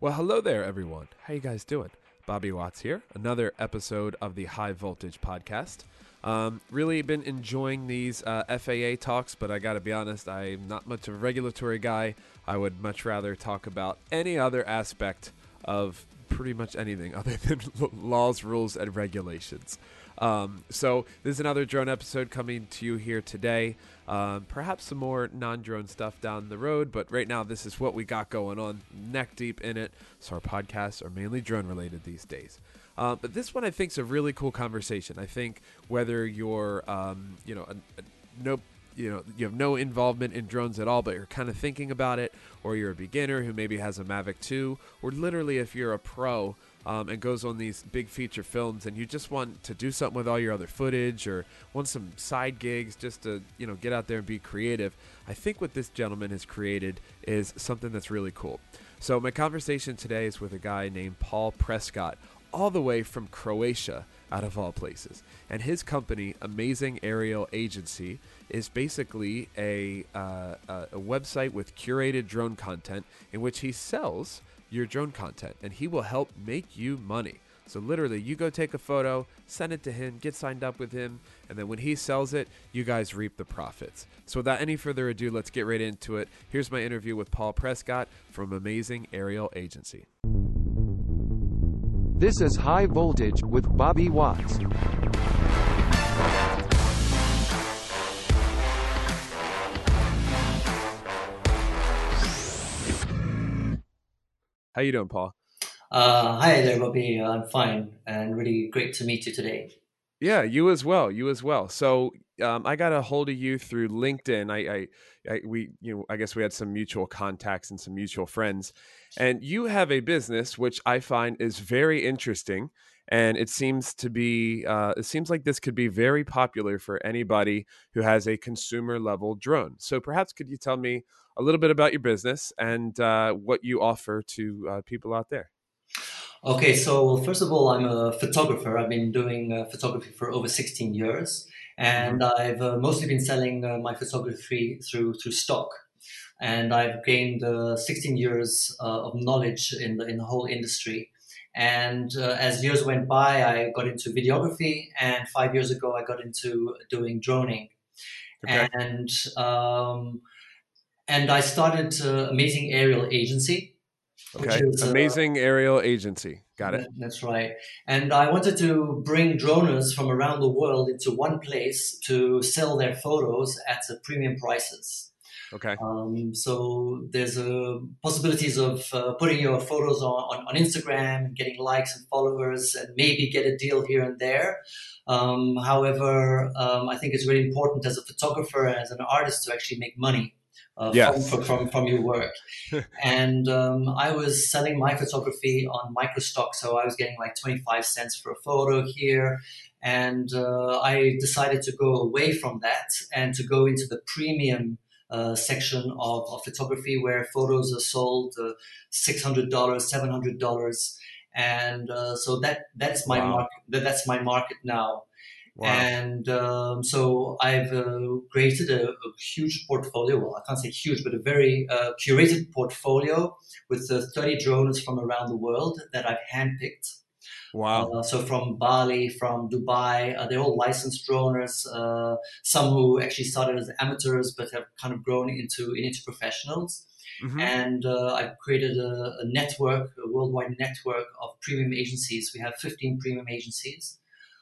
Well, hello there, everyone. How you guys doing? Bobby Watts here. Another episode of the High Voltage Podcast. Um, really been enjoying these uh, FAA talks, but I got to be honest, I'm not much of a regulatory guy. I would much rather talk about any other aspect of pretty much anything other than laws, rules, and regulations. Um, so this is another drone episode coming to you here today. Um, perhaps some more non-drone stuff down the road, but right now this is what we got going on, neck deep in it. So our podcasts are mainly drone related these days. Uh, but this one I think is a really cool conversation. I think whether you're, um, you know, a, a, no, you know, you have no involvement in drones at all, but you're kind of thinking about it, or you're a beginner who maybe has a Mavic 2, or literally if you're a pro um, and goes on these big feature films, and you just want to do something with all your other footage, or want some side gigs just to, you know, get out there and be creative. I think what this gentleman has created is something that's really cool. So my conversation today is with a guy named Paul Prescott all the way from Croatia, out of all places. And his company, Amazing Aerial Agency, is basically a, uh, a website with curated drone content in which he sells your drone content and he will help make you money. So literally, you go take a photo, send it to him, get signed up with him, and then when he sells it, you guys reap the profits. So without any further ado, let's get right into it. Here's my interview with Paul Prescott from Amazing Aerial Agency. This is High Voltage with Bobby Watts. How you doing, Paul? Uh, hi there, Bobby. I'm fine, and really great to meet you today. Yeah, you as well. You as well. So um, I got a hold of you through LinkedIn. I, I, I, we, you know, I guess we had some mutual contacts and some mutual friends, and you have a business which I find is very interesting, and it seems to be, uh, it seems like this could be very popular for anybody who has a consumer level drone. So perhaps could you tell me a little bit about your business and uh, what you offer to uh, people out there? Okay, so first of all, I'm a photographer. I've been doing uh, photography for over 16 years, and mm-hmm. I've uh, mostly been selling uh, my photography through through stock. And I've gained uh, 16 years uh, of knowledge in the in the whole industry. And uh, as years went by, I got into videography, and five years ago, I got into doing droning. Okay. And um, and I started Amazing Aerial Agency Okay. Is, uh, Amazing uh, aerial agency. Got it. That's right. And I wanted to bring droners from around the world into one place to sell their photos at the premium prices. Okay. Um, so there's uh, possibilities of uh, putting your photos on, on, on, Instagram and getting likes and followers and maybe get a deal here and there. Um, however, um, I think it's really important as a photographer and as an artist to actually make money uh, yes. from, from, from your work. and um, I was selling my photography on microstock, so I was getting like 25 cents for a photo here. And uh, I decided to go away from that and to go into the premium uh, section of, of, photography where photos are sold uh, $600, $700. And uh, so that that's my wow. market. That's my market now. Wow. And um, so I've uh, created a, a, huge portfolio. Well, I can't say huge, but a very uh, curated portfolio with uh, 30 drones from around the world that I've handpicked. Wow. Uh, so from Bali, from Dubai, uh, they're all licensed droners. Uh, some who actually started as amateurs but have kind of grown into, into professionals. Mm-hmm. And I've created a, a network, a worldwide network of premium agencies. We have 15 premium agencies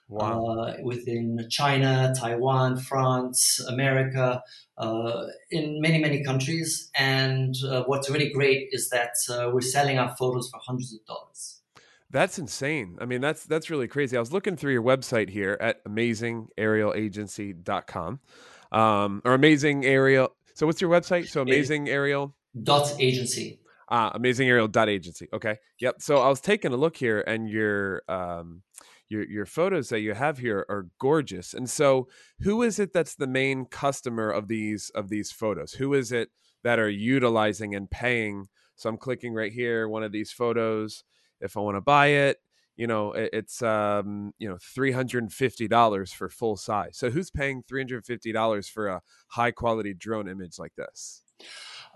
wow. uh, within China, Taiwan, France, America, uh, in many, many countries. And uh, what's really great is that uh, we're selling our photos for hundreds of dollars. That's insane. I mean, that's that's really crazy. I was looking through your website here at amazingaerialagency.com um, or amazing aerial. So what's your website? So amazing aerial dot agency. Ah, amazing aerial dot agency. Okay. Yep. So I was taking a look here and your um, your your photos that you have here are gorgeous. And so, who is it that's the main customer of these of these photos? Who is it that are utilizing and paying? So I'm clicking right here, one of these photos. If I want to buy it, you know, it's um, you know, three hundred and fifty dollars for full size. So who's paying three hundred fifty dollars for a high quality drone image like this?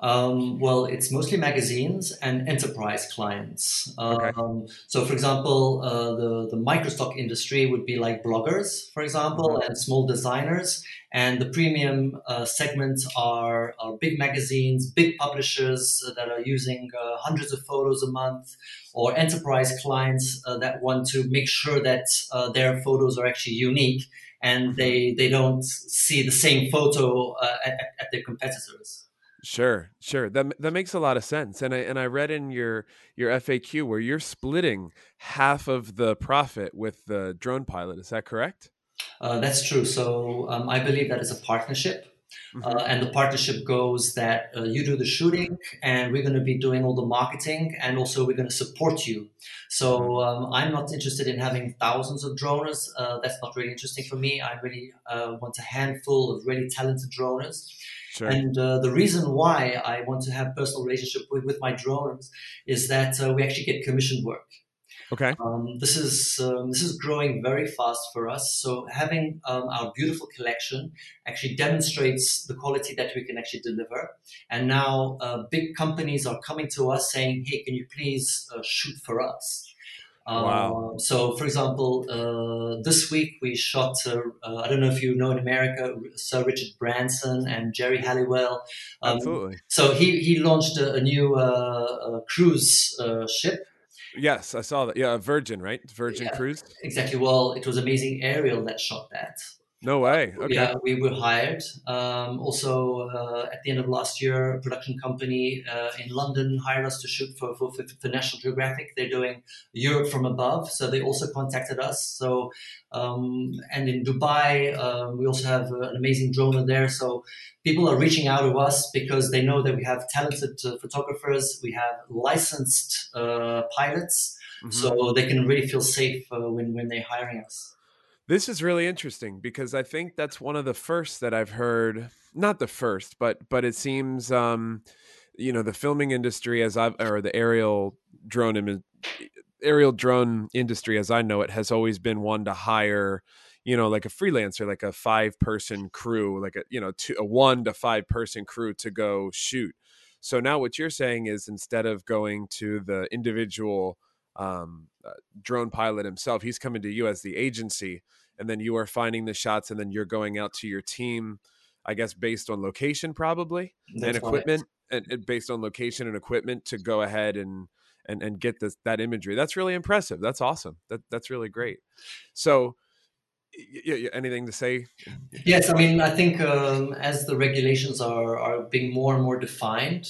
Um, well, it's mostly magazines and enterprise clients. Okay. Um, so, for example, uh, the the microstock industry would be like bloggers, for example, mm-hmm. and small designers. And the premium uh, segments are, are, big magazines, big publishers that are using uh, hundreds of photos a month, or enterprise clients uh, that want to make sure that uh, their photos are actually unique and mm-hmm. they they don't see the same photo uh, at, at their competitors. Sure, sure. That that makes a lot of sense. And I and I read in your your FAQ where you're splitting half of the profit with the drone pilot. Is that correct? Uh, that's true. So um, I believe that is a partnership. Mm-hmm. Uh, and the partnership goes that uh, you do the shooting and we're going to be doing all the marketing and also we're going to support you so mm-hmm. um, i'm not interested in having thousands of droners uh, that's not really interesting for me i really uh, want a handful of really talented droners Sure. And uh, the reason why I want to have personal relationship with, with my drones is that uh, we actually get commissioned work. Okay. Um, this is um, this is growing very fast for us. So having um, our beautiful collection actually demonstrates the quality that we can actually deliver. And now uh, big companies are coming to us saying, "Hey, can you please uh, shoot for us?" Wow. Um, so, for example, uh, this week we shot, uh, uh, I don't know if you know in America, Sir Richard Branson and Geri Halliwell. Um, Absolutely. So he, he launched a, a new uh, cruise uh, ship. Yes, I saw that. Yeah, Virgin, right? Virgin yeah, Cruise. Exactly. Well, it was amazing Aerial that shot that. No way. Okay. Yeah, we were hired. Um, also, uh, at the end of last year, a production company uh, in London hired us to shoot for, for, for, National Geographic. They're doing Europe from above, so they also contacted us. So, um, and in Dubai, uh, we also have an amazing drone there. So, people are reaching out to us because they know that we have talented uh, photographers, we have licensed uh, pilots, mm-hmm. so they can really feel safe uh, when when they're hiring us. This is really interesting because I think that's one of the first that I've heard. Not the first, but but it seems um, you know the filming industry as I've or the aerial drone aerial drone industry as I know it has always been one to hire you know like a freelancer like a five person crew like a you know two, a one to five person crew to go shoot so now what you're saying is instead of going to the individual um, uh, drone pilot himself he's coming to you as the agency and then you are finding the shots and then you're going out to your team i guess based on location probably That's and equipment and, and, based on location and equipment to go ahead and and and get this that imagery. That's really impressive. That's awesome. That that's really great. So y- y- anything to say? Yes i mean i think um, as the regulations are are being more and more defined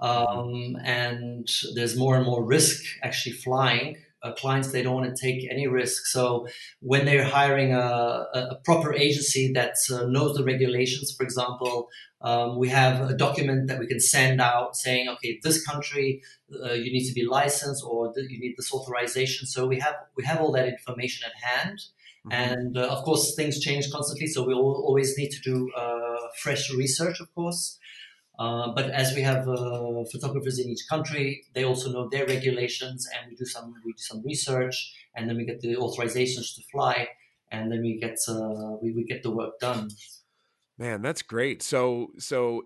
mm-hmm. um, and there's more and more risk actually flying uh, clients they don't want to take any risk. So when they're hiring a, a proper agency that uh, knows the regulations for example um, we have a document that we can send out saying okay this country uh, you need to be licensed or you need this authorization. So we have we have all that information at hand. Mm-hmm. and uh, of course things change constantly so we always need to do uh, fresh research of course uh, but as we have uh, photographers in each country, they also know their regulations, and we do some we do some research, and then we get the authorizations to fly, and then we get uh, we, we get the work done. Man, that's great. So so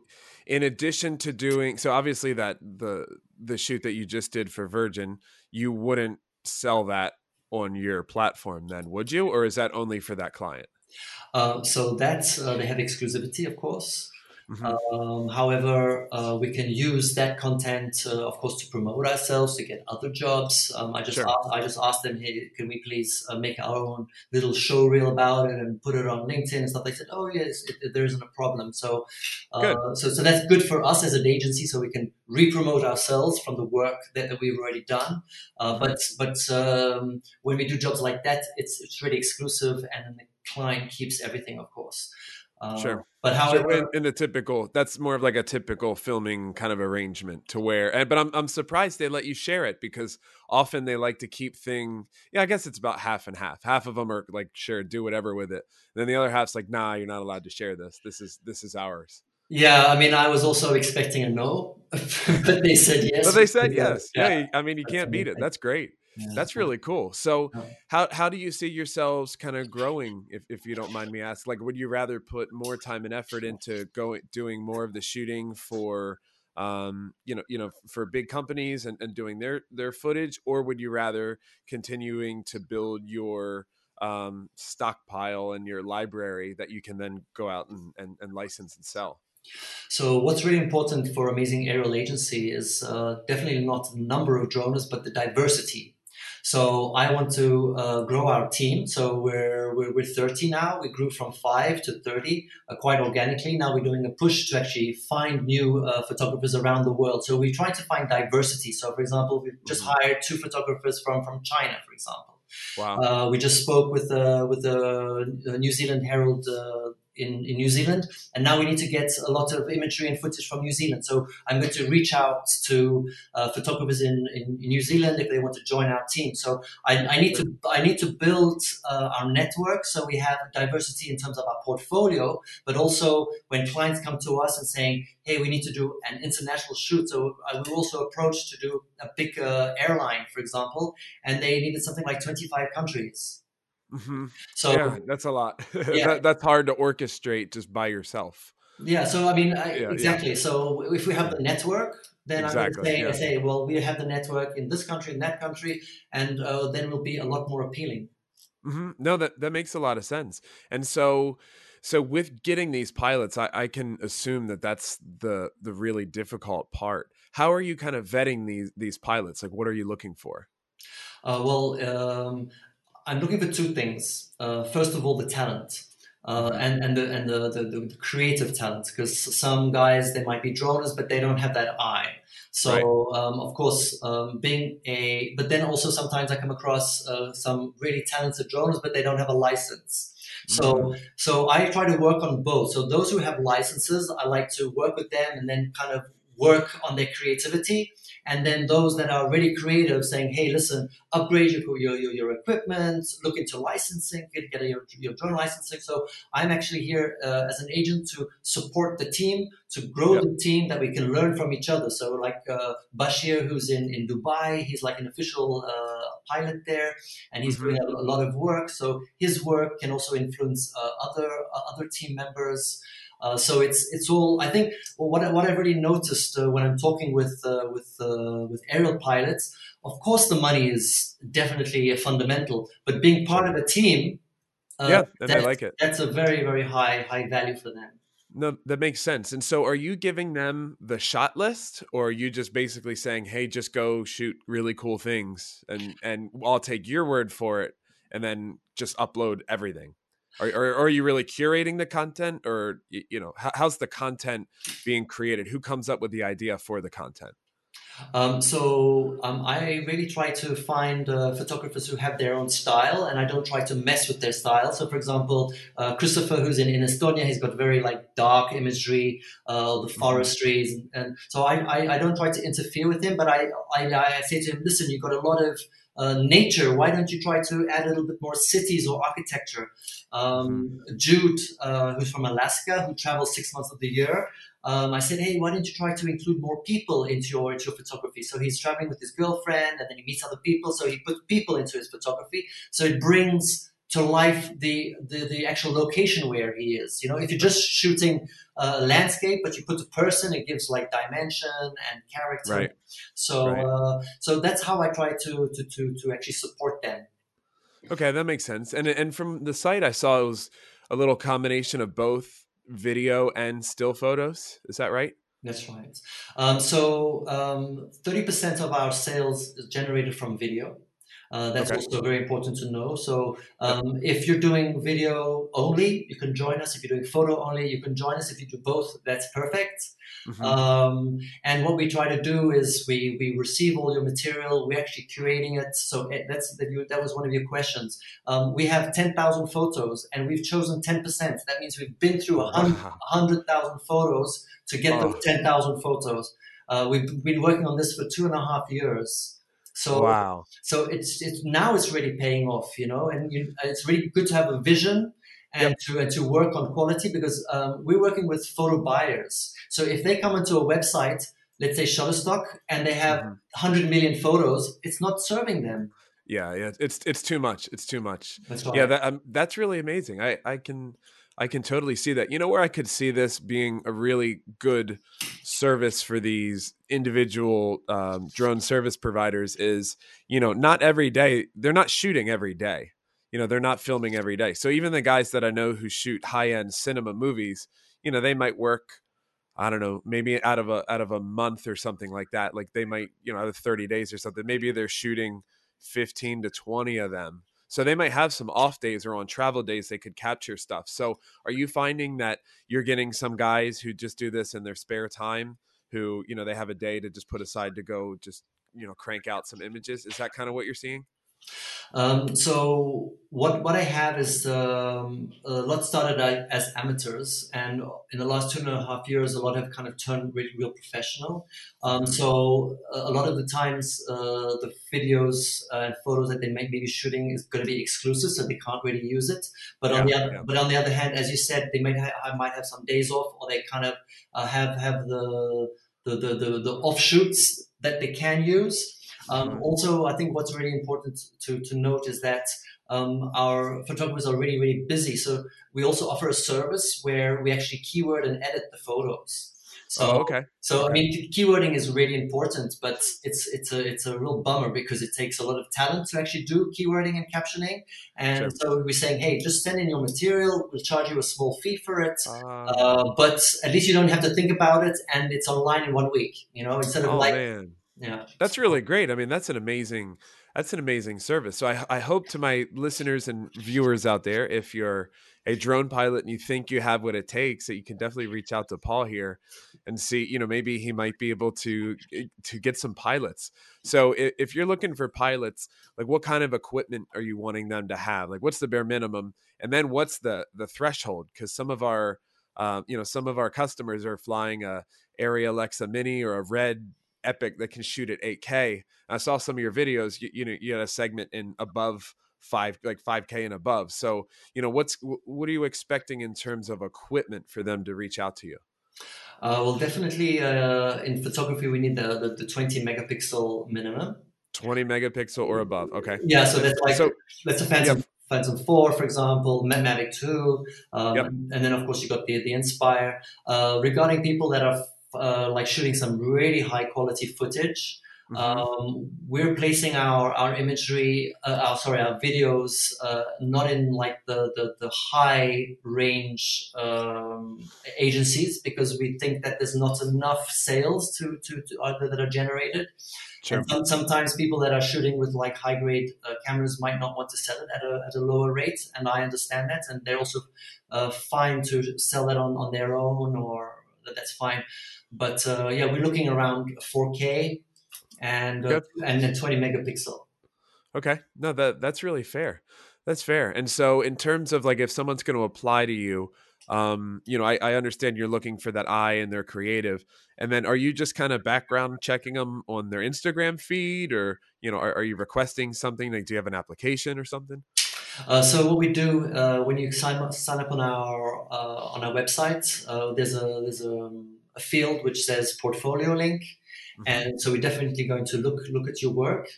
in addition to doing so obviously that the the shoot that you just did for Virgin, you wouldn't sell that on your platform then, would you? Or is that only for that client? Uh, so that uh, they have exclusivity, of course. Mm-hmm. Um, however, uh, we can use that content, uh, of course, to promote ourselves, to get other jobs. Um, I just sure. asked, I just asked them, hey, can we please uh, make our own little show reel about it and put it on LinkedIn and stuff? They said, oh yes, it, it, there isn't a problem. So, uh, so so that's good for us as an agency, so we can re-promote ourselves from the work that, that we've already done. Uh, but but um, when we do jobs like that, it's it's really exclusive, and the client keeps everything, of course. Um, sure. But however, so in, a typical, that's more of like a typical filming kind of arrangement to where, and, but I'm I'm surprised they let you share it because often they like to keep thing. Yeah, I guess it's about half and half. Half of them are like, sure, do whatever with it. And then the other half's like, nah, you're not allowed to share this. This is this is ours. Yeah, I mean, I was also expecting a no, but they said yes. But they said yes. Yeah, yeah I mean, you can't beat it. That's great. Yeah. That's really cool. So, Yeah. how how do you see yourselves kind of growing, if if you don't mind me asking? Like, would you rather put more time and effort into going doing more of the shooting for, um, you know, you know, for big companies and, and doing their their footage, or would you rather continuing to build your um, stockpile and your library that you can then go out and, and, and license and sell? So what's really important for Amazing Aerial Agency is uh, definitely not the number of drones, but the diversity. So I want to uh, grow our team. So we're, we're, we're 30 now. We grew from five to 30 uh, quite organically. Now we're doing a push to actually find new uh, photographers around the world. So we try to find diversity. So for example, we just Mhm. hired two photographers from, from China, for example. Wow. Uh, we just spoke with uh, with the New Zealand Herald uh, in, in New Zealand, and now we need to get a lot of imagery and footage from New Zealand. So I'm going to reach out to uh, photographers in, in, in New Zealand if they want to join our team. So I, I need to I need to build uh, our network so we have diversity in terms of our portfolio, but also when clients come to us and saying, "Hey, we need to do an international shoot," so I will also approach to do a big uh, airline, for example, and they needed something like 25 countries. Hmm So yeah, that's a lot. Yeah. that, that's hard to orchestrate just by yourself. Yeah, so I mean, I, Yeah, exactly. So if we have the network, then I'm Exactly, going to say. I say, well, we have the network in this country, in that country, and uh, then will be a lot more appealing. hmm No, that that makes a lot of sense. And so, so with getting these pilots, I, I can assume that that's the the really difficult part. How are you kind of vetting these these pilots? Like, what are you looking for? Uh, well, um, I'm looking for two things. Uh, first of all, the talent. Uh, and and the and the, the, the creative talent because some guys they might be droners but they don't have that eye. So um, of course um, being a but then also sometimes I come across uh, some really talented droners but they don't have a license. So so I try to work on both. So those who have licenses I like to work with them and then kind of work on their creativity and then those that are really creative saying hey listen upgrade your your, your, your equipment look into licensing get, get your, your drone licensing so i'm actually here uh, as an agent to support the team to grow Yep. the team that we can learn from each other so like uh, bashir who's in, in dubai he's like an official uh, pilot there and he's Mhm. doing a, a lot of work so his work can also influence uh, other uh, other team members uh, so it's it's all I think well, what what I've really noticed uh, when I'm talking with uh, with uh, with aerial pilots, of course the money is definitely a fundamental, but being part of a team, uh, yeah, and I like it. that's a very very high high value for them. No, that makes sense. And so, are you giving them the shot list, or are you just basically saying, "Hey, just go shoot really cool things, and and I'll take your word for it, and then just upload everything"? Or, or are you really curating the content, or you know, how, how's the content being created? Who comes up with the idea for the content? Um, so um, I really try to find uh, photographers who have their own style, and I don't try to mess with their style. So, for example, uh, Christopher, who's in, in Estonia, he's got very like dark imagery, uh, the forestries, and, and so I, I, I don't try to interfere with him, but I, I, I say to him, listen, you've got a lot of uh, nature. Why don't you try to add a little bit more cities or architecture? Um, Jude, uh, who's from Alaska, who travels six months of the year, um, I said, hey, why don't you try to include more people into your into your photography? So he's traveling with his girlfriend, and then he meets other people. So he puts people into his photography. So it brings to life the the, the actual location where he is. You know, if you're just shooting a landscape, but you put a person, it gives like dimension and character. Right. So Right. uh, so that's how I try to to to, to actually support them. Okay, that makes sense. And and from the site, I saw it was a little combination of both video and still photos. Is that right? That's right. Um, so um, 30% of our sales is generated from video. Uh, that's Okay. also very important to know. So um, if you're doing video only, you can join us. If you're doing photo only, you can join us. If you do both, that's perfect. Mhm. Um, and what we try to do is we, we receive all your material. We're actually curating it. So that's that, you, that was one of your questions. Um, we have 10,000 photos and we've chosen 10%. That means we've been through a hun- 100,000 photos to get Oh. those 10,000 photos. Uh, we've been working on this for two and a half years. So, wow. so it's, it's now it's really paying off, you know, and you, it's really good to have a vision and to and to work on quality because um, we're working with photo buyers. So if they come onto a website, let's say Shutterstock, and they have Mhm. 100 million photos, it's not serving them. Yeah, yeah, it's it's too much. It's too much. That's Yeah, that um, that's really amazing. I I can I can totally see that. You know where I could see this being a really good service for these individual um, drone service providers is, you know, not every day they're not shooting every day. You know, they're not filming every day. So even the guys that I know who shoot high end cinema movies, you know, they might work. I don't know, maybe out of a out of a month or something like that. Like they might, you know, out of thirty days or something. Maybe they're shooting fifteen to twenty of them so they might have some off days or on travel days they could capture stuff. So are you finding that you're getting some guys who just do this in their spare time who, you know, they have a day to just put aside to go just, you know, crank out some images? Is that kind of what you're seeing? Um, so what what I have is um, a lot started out as amateurs, and in the last two and a half years, a lot have kind of turned really real professional. Um, so a lot of the times, uh, the videos and photos that they may be shooting is going to be exclusive, so they can't really use it. But on the other, yeah. but on the other hand, as you said, they might ha- might have some days off, or they kind of uh, have have the the, the, the the offshoots that they can use. Um, also, I think what's really important to, to note is that um, our photographers are really, really busy. So we also offer a service where we actually keyword and edit the photos. So, oh, okay. so I mean, keywording is really important, but it's it's a it's a real bummer because it takes a lot of talent to actually do keywording and captioning. And Sure. so we're saying, hey, just send in your material. We'll charge you a small fee for it. Uh, Uh, but at least you don't have to think about it, and it's online in one week. You know, instead of oh like, man. Yeah. That's really great. I mean, that's an amazing that's an amazing service. So I I hope to my listeners and viewers out there, if you're a drone pilot and you think you have what it takes, that you can definitely reach out to Paul here and see, you know, maybe he might be able to eh, to get some pilots. So if, if you're looking for pilots, like what kind of equipment are you wanting them to have? Like what's the bare minimum, and then what's the the threshold? Because some of our um, you know some of our customers are flying a Arri Alexa Mini or a Red Epic that can shoot at 8K. I saw some of your videos. You, you know, you had a segment in above five, like 5K and above. So, you know, what's what are you expecting in terms of equipment for them to reach out to you? Uh, well, definitely uh, in photography, we need the, the, the 20 megapixel minimum. 20 megapixel or above. Okay. Yeah, so that's like So that's a Phantom, Phantom 4, for example, Ma- Mavic 2, um, Yep. and then of course you got the the Inspire. Uh, regarding people that are uh, like shooting some really high quality footage, mhm. um, we're placing our our imagery, uh, our sorry, our videos, uh, not in like the the, the high range um, agencies because we think that there's not enough sales to to, to uh, that are generated. sure. And some, sometimes people that are shooting with like high grade uh, cameras might not want to sell it at a, at a lower rate, and I understand that, and they're also uh, fine to sell it on, on their own, or that, that's fine. But uh, yeah, we're looking around 4K and uh, and then 20 megapixel. Okay. No, that that's really fair. That's fair. And so in terms of like if someone's going to apply to you, um, you know, I, I understand you're looking for that eye and they're creative. And then are you just kind of background checking them on their Instagram feed or, you know, are, are you requesting something? Like, do you have an application or something? Uh, so what we do uh, when you sign up, sign up on our uh, on our website, uh, there's a there's a, a field which says portfolio link, Mhm. and so we're definitely going to look look at your work.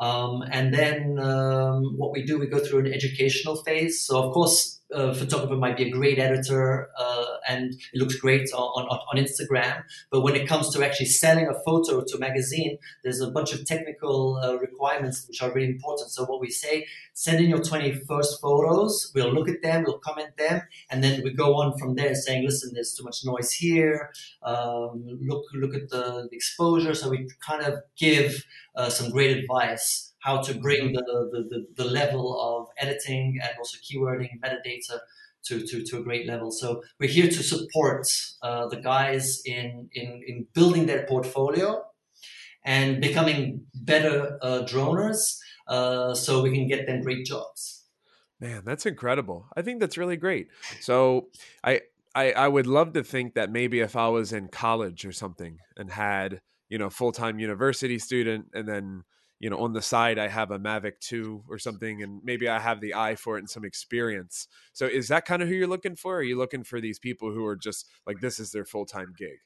Um, and then um, what we do, we go through an educational phase. So of course, a photographer might be a great editor uh, and it looks great on, on, on Instagram. But when it comes to actually selling a photo to a magazine, there's a bunch of technical uh, requirements which are really important. So what we say, send in your 21st photos. We'll look at them, we'll comment them, and then we go on from there saying, listen, there's too much noise here. Um, look, look at the, the exposure. So we kind of give uh, some great advice how to bring the, the, the, the level of editing and also keywording and metadata to, to, to a great level. So we're here to support uh, the guys in, in, in building their portfolio and becoming better uh, droners uh, so we can get them great jobs. Man, that's incredible. I think that's really great. So I, I I would love to think that maybe if I was in college or something and had, you know, full-time university student and then, you know, on the side I have a Mavic 2 or something and maybe I have the eye for it and some experience. So is that kind of who you're looking for? Or are you looking for these people who are just like this is their full-time gig?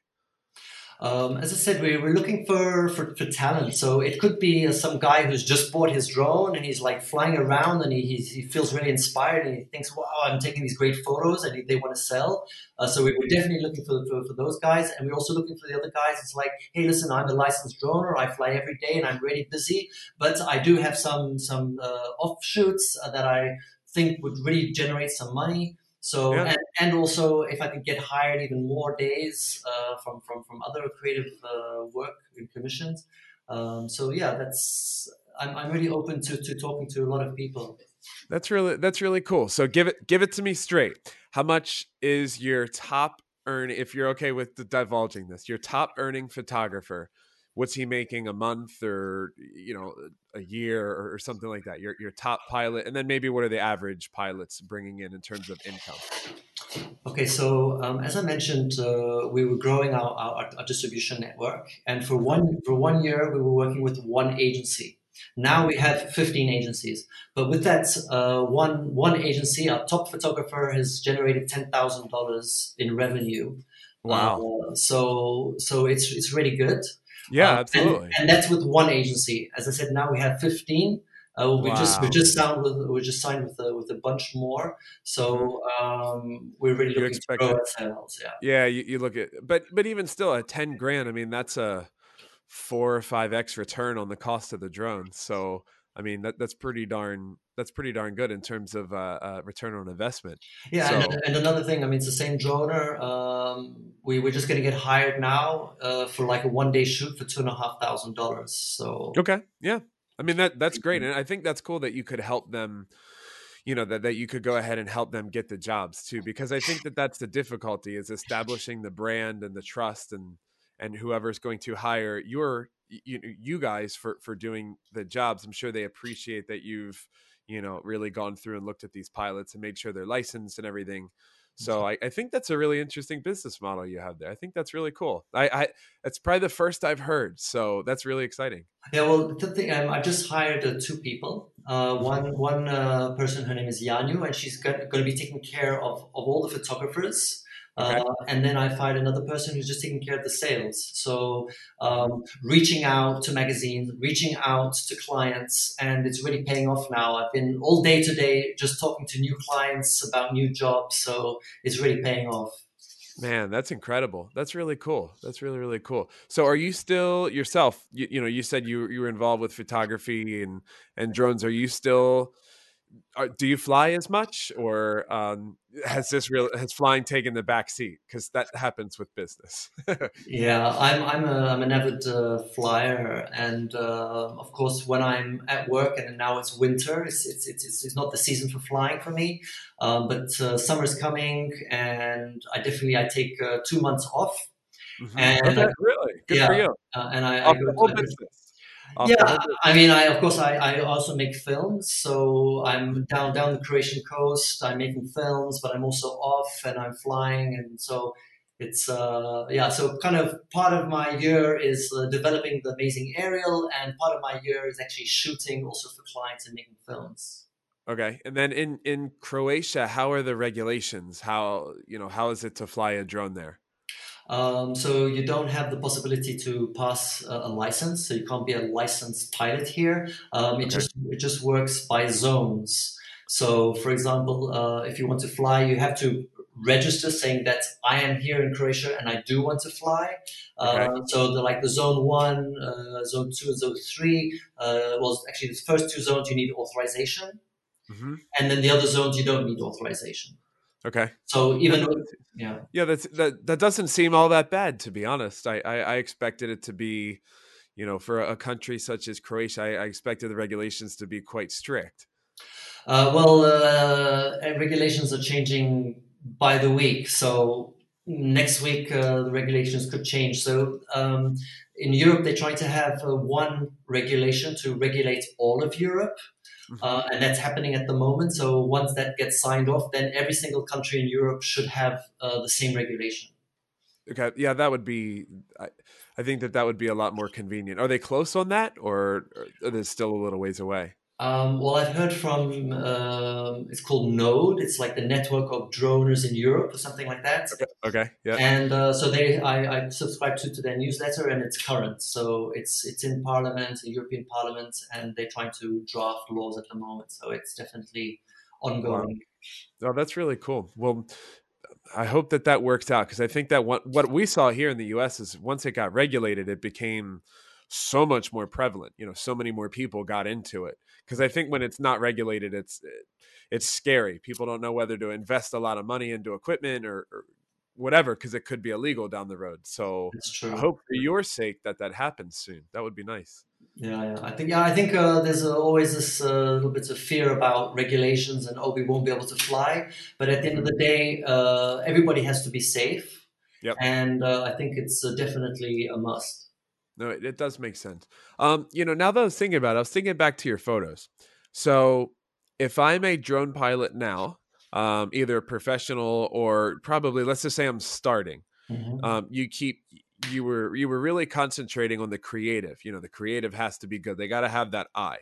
Um, as I said, we, we're looking for, for, for talent. So it could be uh, some guy who's just bought his drone and he's like flying around and he, he, he feels really inspired and he thinks, wow, I'm taking these great photos and they want to sell. Uh, so we, are definitely looking for, for, for, those guys. And we're also looking for the other guys. It's like, hey, listen, I'm a licensed droner. I fly every day and I'm really busy, but I do have some, some uh, offshoots uh, that I think would really generate some money. So yeah. and, and also if I could get hired even more days uh, from, from from other creative uh, work and commissions. Um, so yeah, that's I'm, I'm really open to, to talking to a lot of people. That's really that's really cool. So give it give it to me straight. How much is your top earn if you're okay with divulging this? Your top earning photographer what's he making a month or you know a year or, something like that your, your top pilot and then maybe what are the average pilots bringing in in terms of income? Okay so um, as i mentioned uh, we were growing our, our, our, distribution network and for one for one year we were working with one agency. Now we have 15 agencies but with that uh, one one agency our top photographer has generated $10000 in revenue. Wow. Uh, so so it's it's really good yeah, um, absolutely. And, and, that's with one agency. As I said, now we have 15. Uh, we wow. just we just signed with we just signed with a, with a bunch more. So um, we're really looking to grow ourselves. Yeah. Yeah, you, you look at but but even still at 10 grand, I mean that's a four or five x return on the cost of the drone. So I mean that that's pretty darn that's pretty darn good in terms of uh, uh, return on investment. Yeah, so, and, and, another thing, I mean, it's the same droner. Um, we we're just going to get hired now uh, for like a one day shoot for two and a half thousand dollars. So okay, yeah, I mean that that's great, and I think that's cool that you could help them. You know that that you could go ahead and help them get the jobs too, because I think that that's the difficulty is establishing the brand and the trust and and whoever's going to hire your you you guys for for doing the jobs i'm sure they appreciate that you've you know really gone through and looked at these pilots and made sure they're licensed and everything so I, I, think that's a really interesting business model you have there. I think that's really cool. I, I that's probably the first I've heard. So that's really exciting. Yeah, well, the thing um, I just hired uh, two people. Uh, mm-hmm. one one uh, person, her name is Yanu, and she's going to be taking care of, of all the photographers Okay. Uh, and then I find another person who's just taking care of the sales. So um, reaching out to magazines, reaching out to clients, and it's really paying off now. I've been all day today just talking to new clients about new jobs. So it's really paying off. Man, that's incredible. That's really cool. That's really really cool. So, are you still yourself? You, you know, you said you you were involved with photography and and drones. Are you still are, do you fly as much, or um, has this real has flying taken the back seat? Because that happens with business. yeah, I'm I'm a I'm an avid uh, flyer, and uh, of course, when I'm at work, and now it's winter, it's it's it's, it's not the season for flying for me. Um, but uh, summer's coming, and I definitely I take uh, two months off. Mm-hmm. And okay, really good yeah, for you. Uh, and I, I go to, yeah, I mean, I of course I, I also make films, so I'm down down the Croatian coast. I'm making films, but I'm also off and I'm flying, and so it's uh yeah. So kind of part of my year is uh, developing the amazing aerial, and part of my year is actually shooting also for clients and making films. Okay, and then in in Croatia, how are the regulations? How you know how is it to fly a drone there? Um, so you don't have the possibility to pass a, a, license, so you can't be a licensed pilot here. Um, it okay. just it just works by zones. So, for example, uh, if you want to fly, you have to register saying that I am here in Croatia and I do want to fly. Okay. Uh, so, the, like the zone one, uh, zone two, and zone three. Uh, well, actually, the first two zones you need authorization, mm-hmm. and then the other zones you don't need authorization. Okay. So even though, yeah, yeah, that's that that doesn't seem all that bad to be honest. I I, I expected it to be, you know, for a country such as Croatia, I, I expected the regulations to be quite strict. Uh, well, uh, regulations are changing by the week, so next week uh, the regulations could change. So um, in Europe, they try to have uh, one regulation to regulate all of Europe. Mm-hmm. Uh, and that's happening at the moment. So once that gets signed off, then every single country in Europe should have uh, the same regulation. Okay, yeah, that would be. I, I, think that that would be a lot more convenient. Are they close on that, or, or are they still a little ways away? Um, well, I've heard from um, it's called Node. It's like the network of droners in Europe or something like that. Okay. Yeah. And uh, so they, I, I subscribe to, to their newsletter, and it's current. So it's it's in Parliament, the European Parliament, and they're trying to draft laws at the moment. So it's definitely ongoing. Oh, that's really cool. Well, I hope that that works out because I think that what what we saw here in the U.S. is once it got regulated, it became so much more prevalent. You know, so many more people got into it because I think when it's not regulated, it's it's scary. People don't know whether to invest a lot of money into equipment or, or whatever because it could be illegal down the road. So I hope for your sake that that happens soon. That would be nice. Yeah, yeah. I think yeah, I think uh, there's uh, always this uh, little bit of fear about regulations and oh, we won't be able to fly. But at the end of the day, uh, everybody has to be safe. Yep. And uh, I think it's uh, definitely a must. No, it, it does make sense. Um, you know, now that I was thinking about it, I was thinking back to your photos. So if I'm a drone pilot now, um, either professional or probably let's just say I'm starting, mm-hmm. um, you keep you were you were really concentrating on the creative. You know, the creative has to be good. They got to have that eye.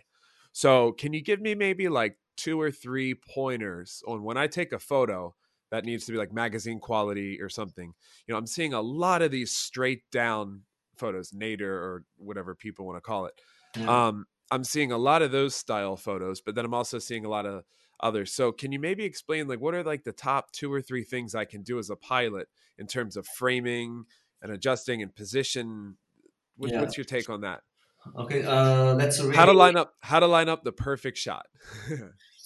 So can you give me maybe like two or three pointers on when I take a photo that needs to be like magazine quality or something? You know, I'm seeing a lot of these straight down photos, nadir or whatever people want to call it. Yeah. Um, I'm seeing a lot of those style photos, but then I'm also seeing a lot of others. So can you maybe explain like what are like the top two or three things I can do as a pilot in terms of framing and adjusting and position? What, yeah. What's your take on that? Okay, uh, that's really... how to line up how to line up the perfect shot.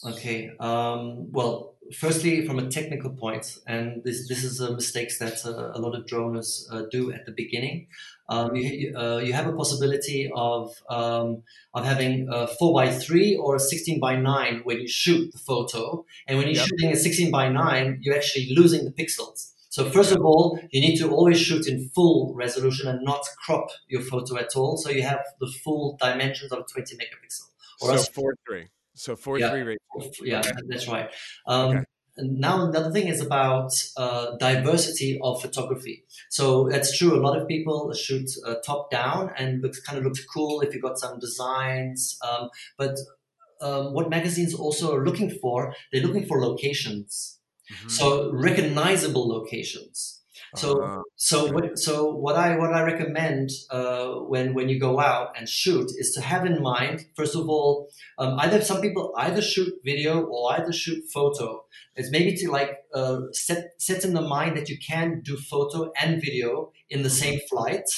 okay, um, well, firstly, from a technical point, and this this is a mistakes that uh, a lot of droners uh, do at the beginning um, you, uh, you have a possibility of um, of having a four by three or a sixteen by nine when you shoot the photo, and when you're yep. shooting a sixteen by nine, you're actually losing the pixels. So first of all, you need to always shoot in full resolution and not crop your photo at all, so you have the full dimensions of 20 megapixel. Or so four three. So four yeah, three ratio. Yeah, okay. that's right. Um, okay now another thing is about uh, diversity of photography. So that's true. A lot of people shoot uh, top down and looks kind of looks cool if you got some designs. Um, but um, what magazines also are looking for, they're looking for locations. Mm-hmm. So recognizable locations. So uh, so what so what I what I recommend uh, when when you go out and shoot is to have in mind first of all um, either some people either shoot video or either shoot photo. It's maybe to like uh, set set in the mind that you can do photo and video in the same flight.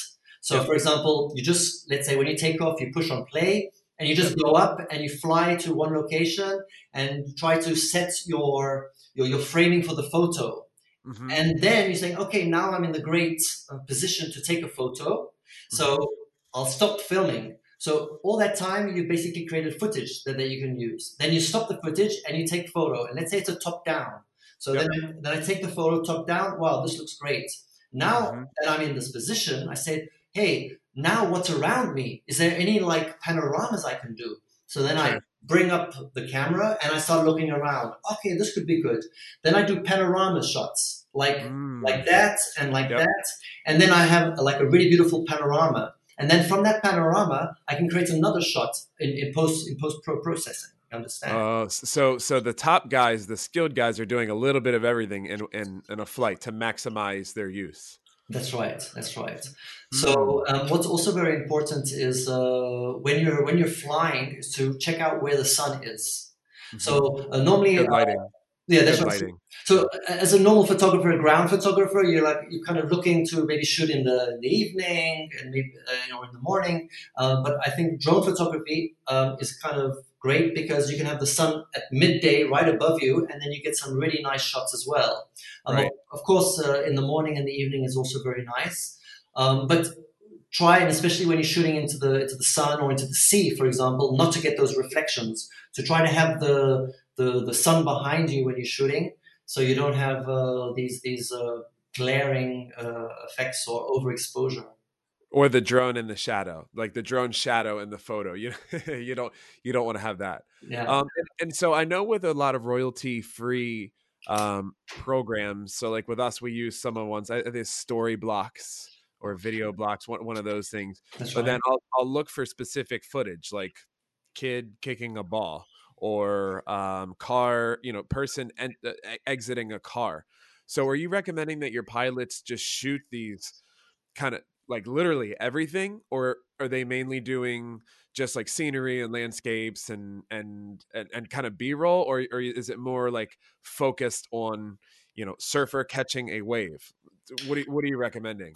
So for example, you just let's say when you take off, you push on play and you just go up and you fly to one location and try to set your your, your framing for the photo Mm-hmm. And then you say, okay, now I'm in the great uh, position to take a photo. So mm-hmm. I'll stop filming. So all that time, you basically created footage that, that you can use. Then you stop the footage and you take photo. And let's say it's a top down. So yep. then, I, then I take the photo top down. Wow, this looks great. Now mm-hmm. that I'm in this position, I say, hey, now what's around me? Is there any like panoramas I can do? So then I bring up the camera and I start looking around. Okay, this could be good. Then I do panorama shots like mm. like that and like yep. that, and then I have like a really beautiful panorama. And then from that panorama, I can create another shot in, in post in post pro processing. Understand? Uh, so so the top guys, the skilled guys, are doing a little bit of everything in in, in a flight to maximize their use. That's right. That's right. So um, what's also very important is uh, when you're when you're flying is to check out where the sun is. Mm-hmm. So uh, normally, uh, yeah, that's right. So as a normal photographer, ground photographer, you're like you're kind of looking to maybe shoot in the, in the evening and maybe uh, you know in the morning. Uh, but I think drone photography um, is kind of great because you can have the sun at midday right above you, and then you get some really nice shots as well. Um, right. Of course, uh, in the morning and the evening is also very nice. Um, but try and especially when you're shooting into the into the sun or into the sea, for example, not to get those reflections. To try to have the the, the sun behind you when you're shooting, so you don't have uh, these these uh, glaring uh, effects or overexposure or the drone in the shadow like the drone shadow in the photo you you don't you don't want to have that yeah um and, and, so i know with a lot of royalty free um programs so like with us we use some of ones i think Storyblocks or video blocks one, one of those things That's but right. then I'll, I'll look for specific footage like kid kicking a ball or um, car, you know, person uh, exiting a car. So, are you recommending that your pilots just shoot these kind of like literally everything, or are they mainly doing just like scenery and landscapes and and and, and kind of B roll, or or is it more like focused on you know surfer catching a wave? What are, what are you recommending?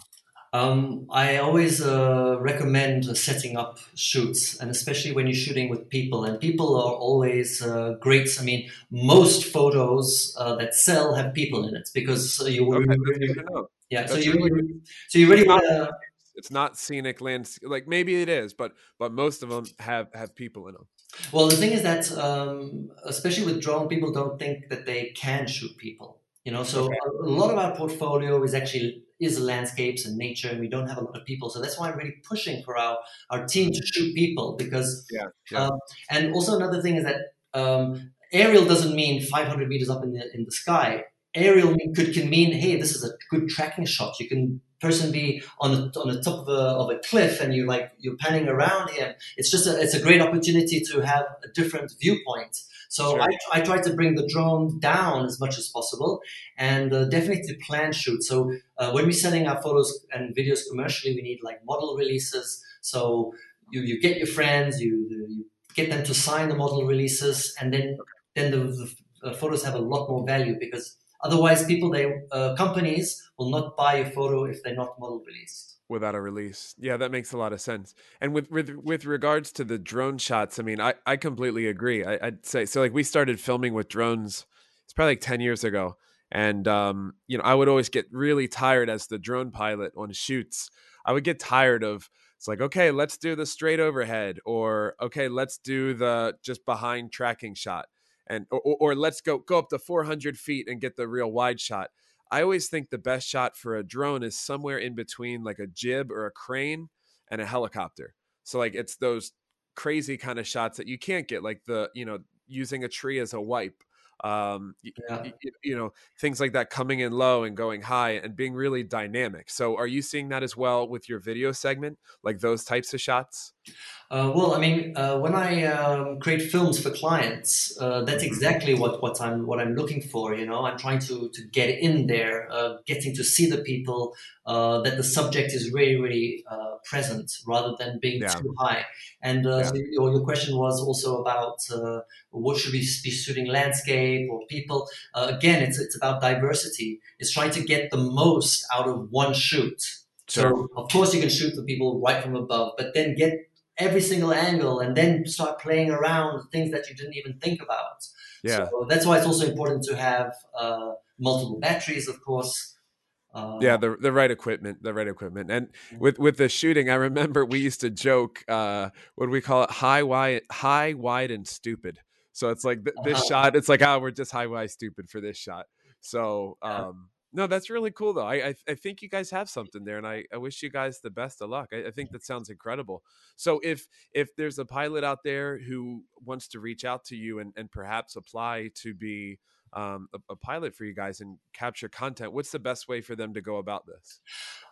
Um, I always uh, recommend setting up shoots, and especially when you're shooting with people. And people are always uh, great. I mean, most photos uh, that sell have people in it because you. Okay, that's really, good know. yeah, so That's you, really so you really want to. It's not scenic landscape. like maybe it is, but but most of them have have people in them. Well, the thing is that, um, especially with drone, people don't think that they can shoot people. You know, so Okay. a, lot of our portfolio is actually is landscapes and nature, and we don't have a lot of people. So that's why I'm really pushing for our our team to shoot people because. Yeah, yeah. Um, and also another thing is that um, aerial doesn't mean 500 meters up in the in the sky. Aerial could can mean hey, this is a good tracking shot. You can person be on the on the top of a, of a cliff and you like you're panning around him. It's just a, it's a great opportunity to have a different viewpoint. So Sure. I, I try to bring the drone down as much as possible and uh, definitely plan shoot. So uh, when we're selling our photos and videos commercially, we need like model releases. So you, you get your friends, you, you get them to sign the model releases, and then then the, the uh, photos have a lot more value because otherwise people they uh, companies will not buy a photo if they're not model released. without a release. Yeah, that makes a lot of sense. And with with with regards to the drone shots, I mean, I I completely agree. I, I'd say so. Like we started filming with drones. It's probably like ten years ago, and um, you know, I would always get really tired as the drone pilot on shoots. I would get tired of. It's like okay, let's do the straight overhead, or okay, let's do the just behind tracking shot, and or, or, let's go go up to 400 feet and get the real wide shot. I always think the best shot for a drone is somewhere in between like a jib or a crane and a helicopter. So like it's those crazy kind of shots that you can't get like the, you know, using a tree as a wipe. Um Yeah. y- y- you know, things like that coming in low and going high and being really dynamic. So are you seeing that as well with your video segment, like those types of shots? Uh, well, I mean, uh, when I um, create films for clients, uh, that's Mhm. exactly what, what I'm what I'm looking for. You know, I'm trying to to get in there, uh, getting to see the people, uh, that the subject is really really uh, present rather than being Yeah. too high. And uh, Yeah. so your, your question was also about uh, what should we be shooting, landscape or people? Uh, again, it's it's about diversity. It's trying to get the most out of one shoot. Sure. So of course you can shoot the people right from above, but then get every single angle and then start playing around things that you didn't even think about. Yeah. So that's why it's also important to have uh, multiple batteries, of course. Uh, yeah the the right equipment the right equipment and with with the shooting i remember we used to joke uh what do we call it high wide high wide and stupid so it's like th- this Uh-huh. shot it's like oh we're just high wide stupid for this shot so um no that's really cool though I, I i think you guys have something there and i i wish you guys the best of luck i, I think that sounds incredible so if if there's a pilot out there who wants to reach out to you and and perhaps apply to be um, a, a pilot for you guys and capture content, what's the best way for them to go about this?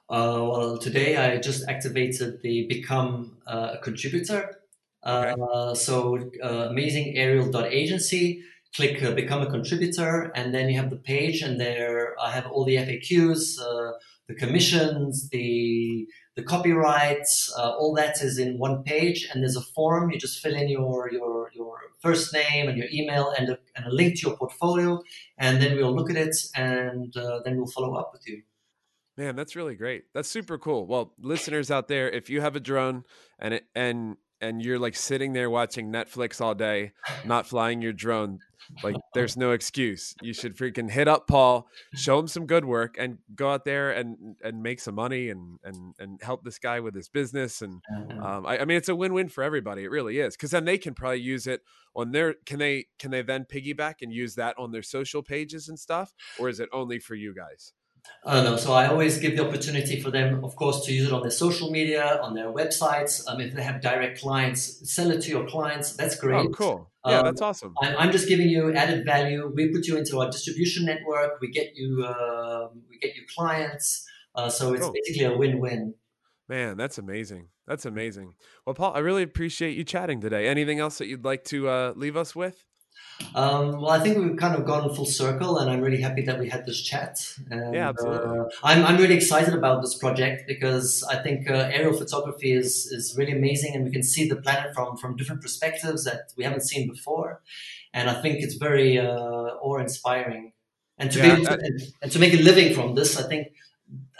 Uh, well, today I just activated the become uh, a contributor. Okay. Uh, so uh, amazingaerial.agency, click uh, become a contributor, and then you have the page, and there I have all the FAQs, uh, the commissions, the the copyrights, uh, all that is in one page, and there's a form. You just fill in your your your first name and your email and a, and a link to your portfolio, and then we'll look at it, and uh, then we'll follow up with you. Man, that's really great. That's super cool. Well, listeners out there, if you have a drone and it, and and you're like sitting there watching Netflix all day, not flying your drone, like there's no excuse. You should freaking hit up Paul, show him some good work, and go out there and and make some money and and and help this guy with his business. And Uh, um, I, I mean, it's a win-win for everybody. It really is, because then they can probably use it on their. Can they can they then piggyback and use that on their social pages and stuff, or is it only for you guys? Uh, no, so I always give the opportunity for them, of course, to use it on their social media, on their websites. Um, if they have direct clients, sell it to your clients. That's great. Oh, cool. Yeah, Um, that's awesome. I'm, I'm just giving you added value. We put you into our distribution network. We get you, uh, we get you clients. Uh, so it's Cool. basically a win-win. Man, that's amazing. That's amazing. Well, Paul, I really appreciate you chatting today. Anything else that you'd like to uh, leave us with? Um, well, I think we've kind of gone full circle, and I'm really happy that we had this chat. And, yeah, absolutely. Uh, I'm, I'm really excited about this project because I think uh, aerial photography is is really amazing, and we can see the planet from from different perspectives that we haven't seen before. And I think it's very uh, awe inspiring. And to yeah, be to, and, and to make a living from this, I think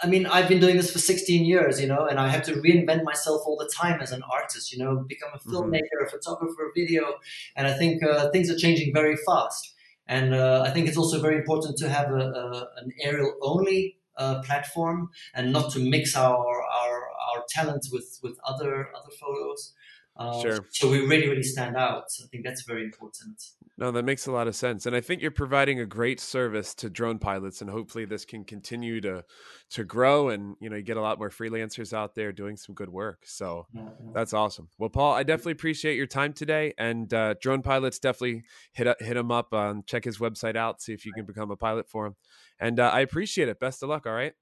I mean, I've been doing this for 16 years, you know, and I have to reinvent myself all the time as an artist, you know, become a mm-hmm. filmmaker, a photographer, a video. And I think uh, things are changing very fast. And uh, I think it's also very important to have a, a an aerial only uh, platform and not to mix our, our, our talent with, with other, other photos. Uh, sure. So we really, really stand out. I think that's very important. No, that makes a lot of sense, and I think you're providing a great service to drone pilots, and hopefully this can continue to to grow, and you know, you get a lot more freelancers out there doing some good work. So yeah, yeah. that's awesome. Well, Paul, I definitely appreciate your time today, and uh, drone pilots definitely hit hit him up, um, check his website out, see if you can become a pilot for him, and uh, I appreciate it. Best of luck. All right.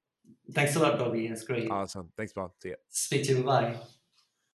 Thanks a lot, Bobby. That's great. Awesome. Thanks, Paul. See you. Speak to you. Bye.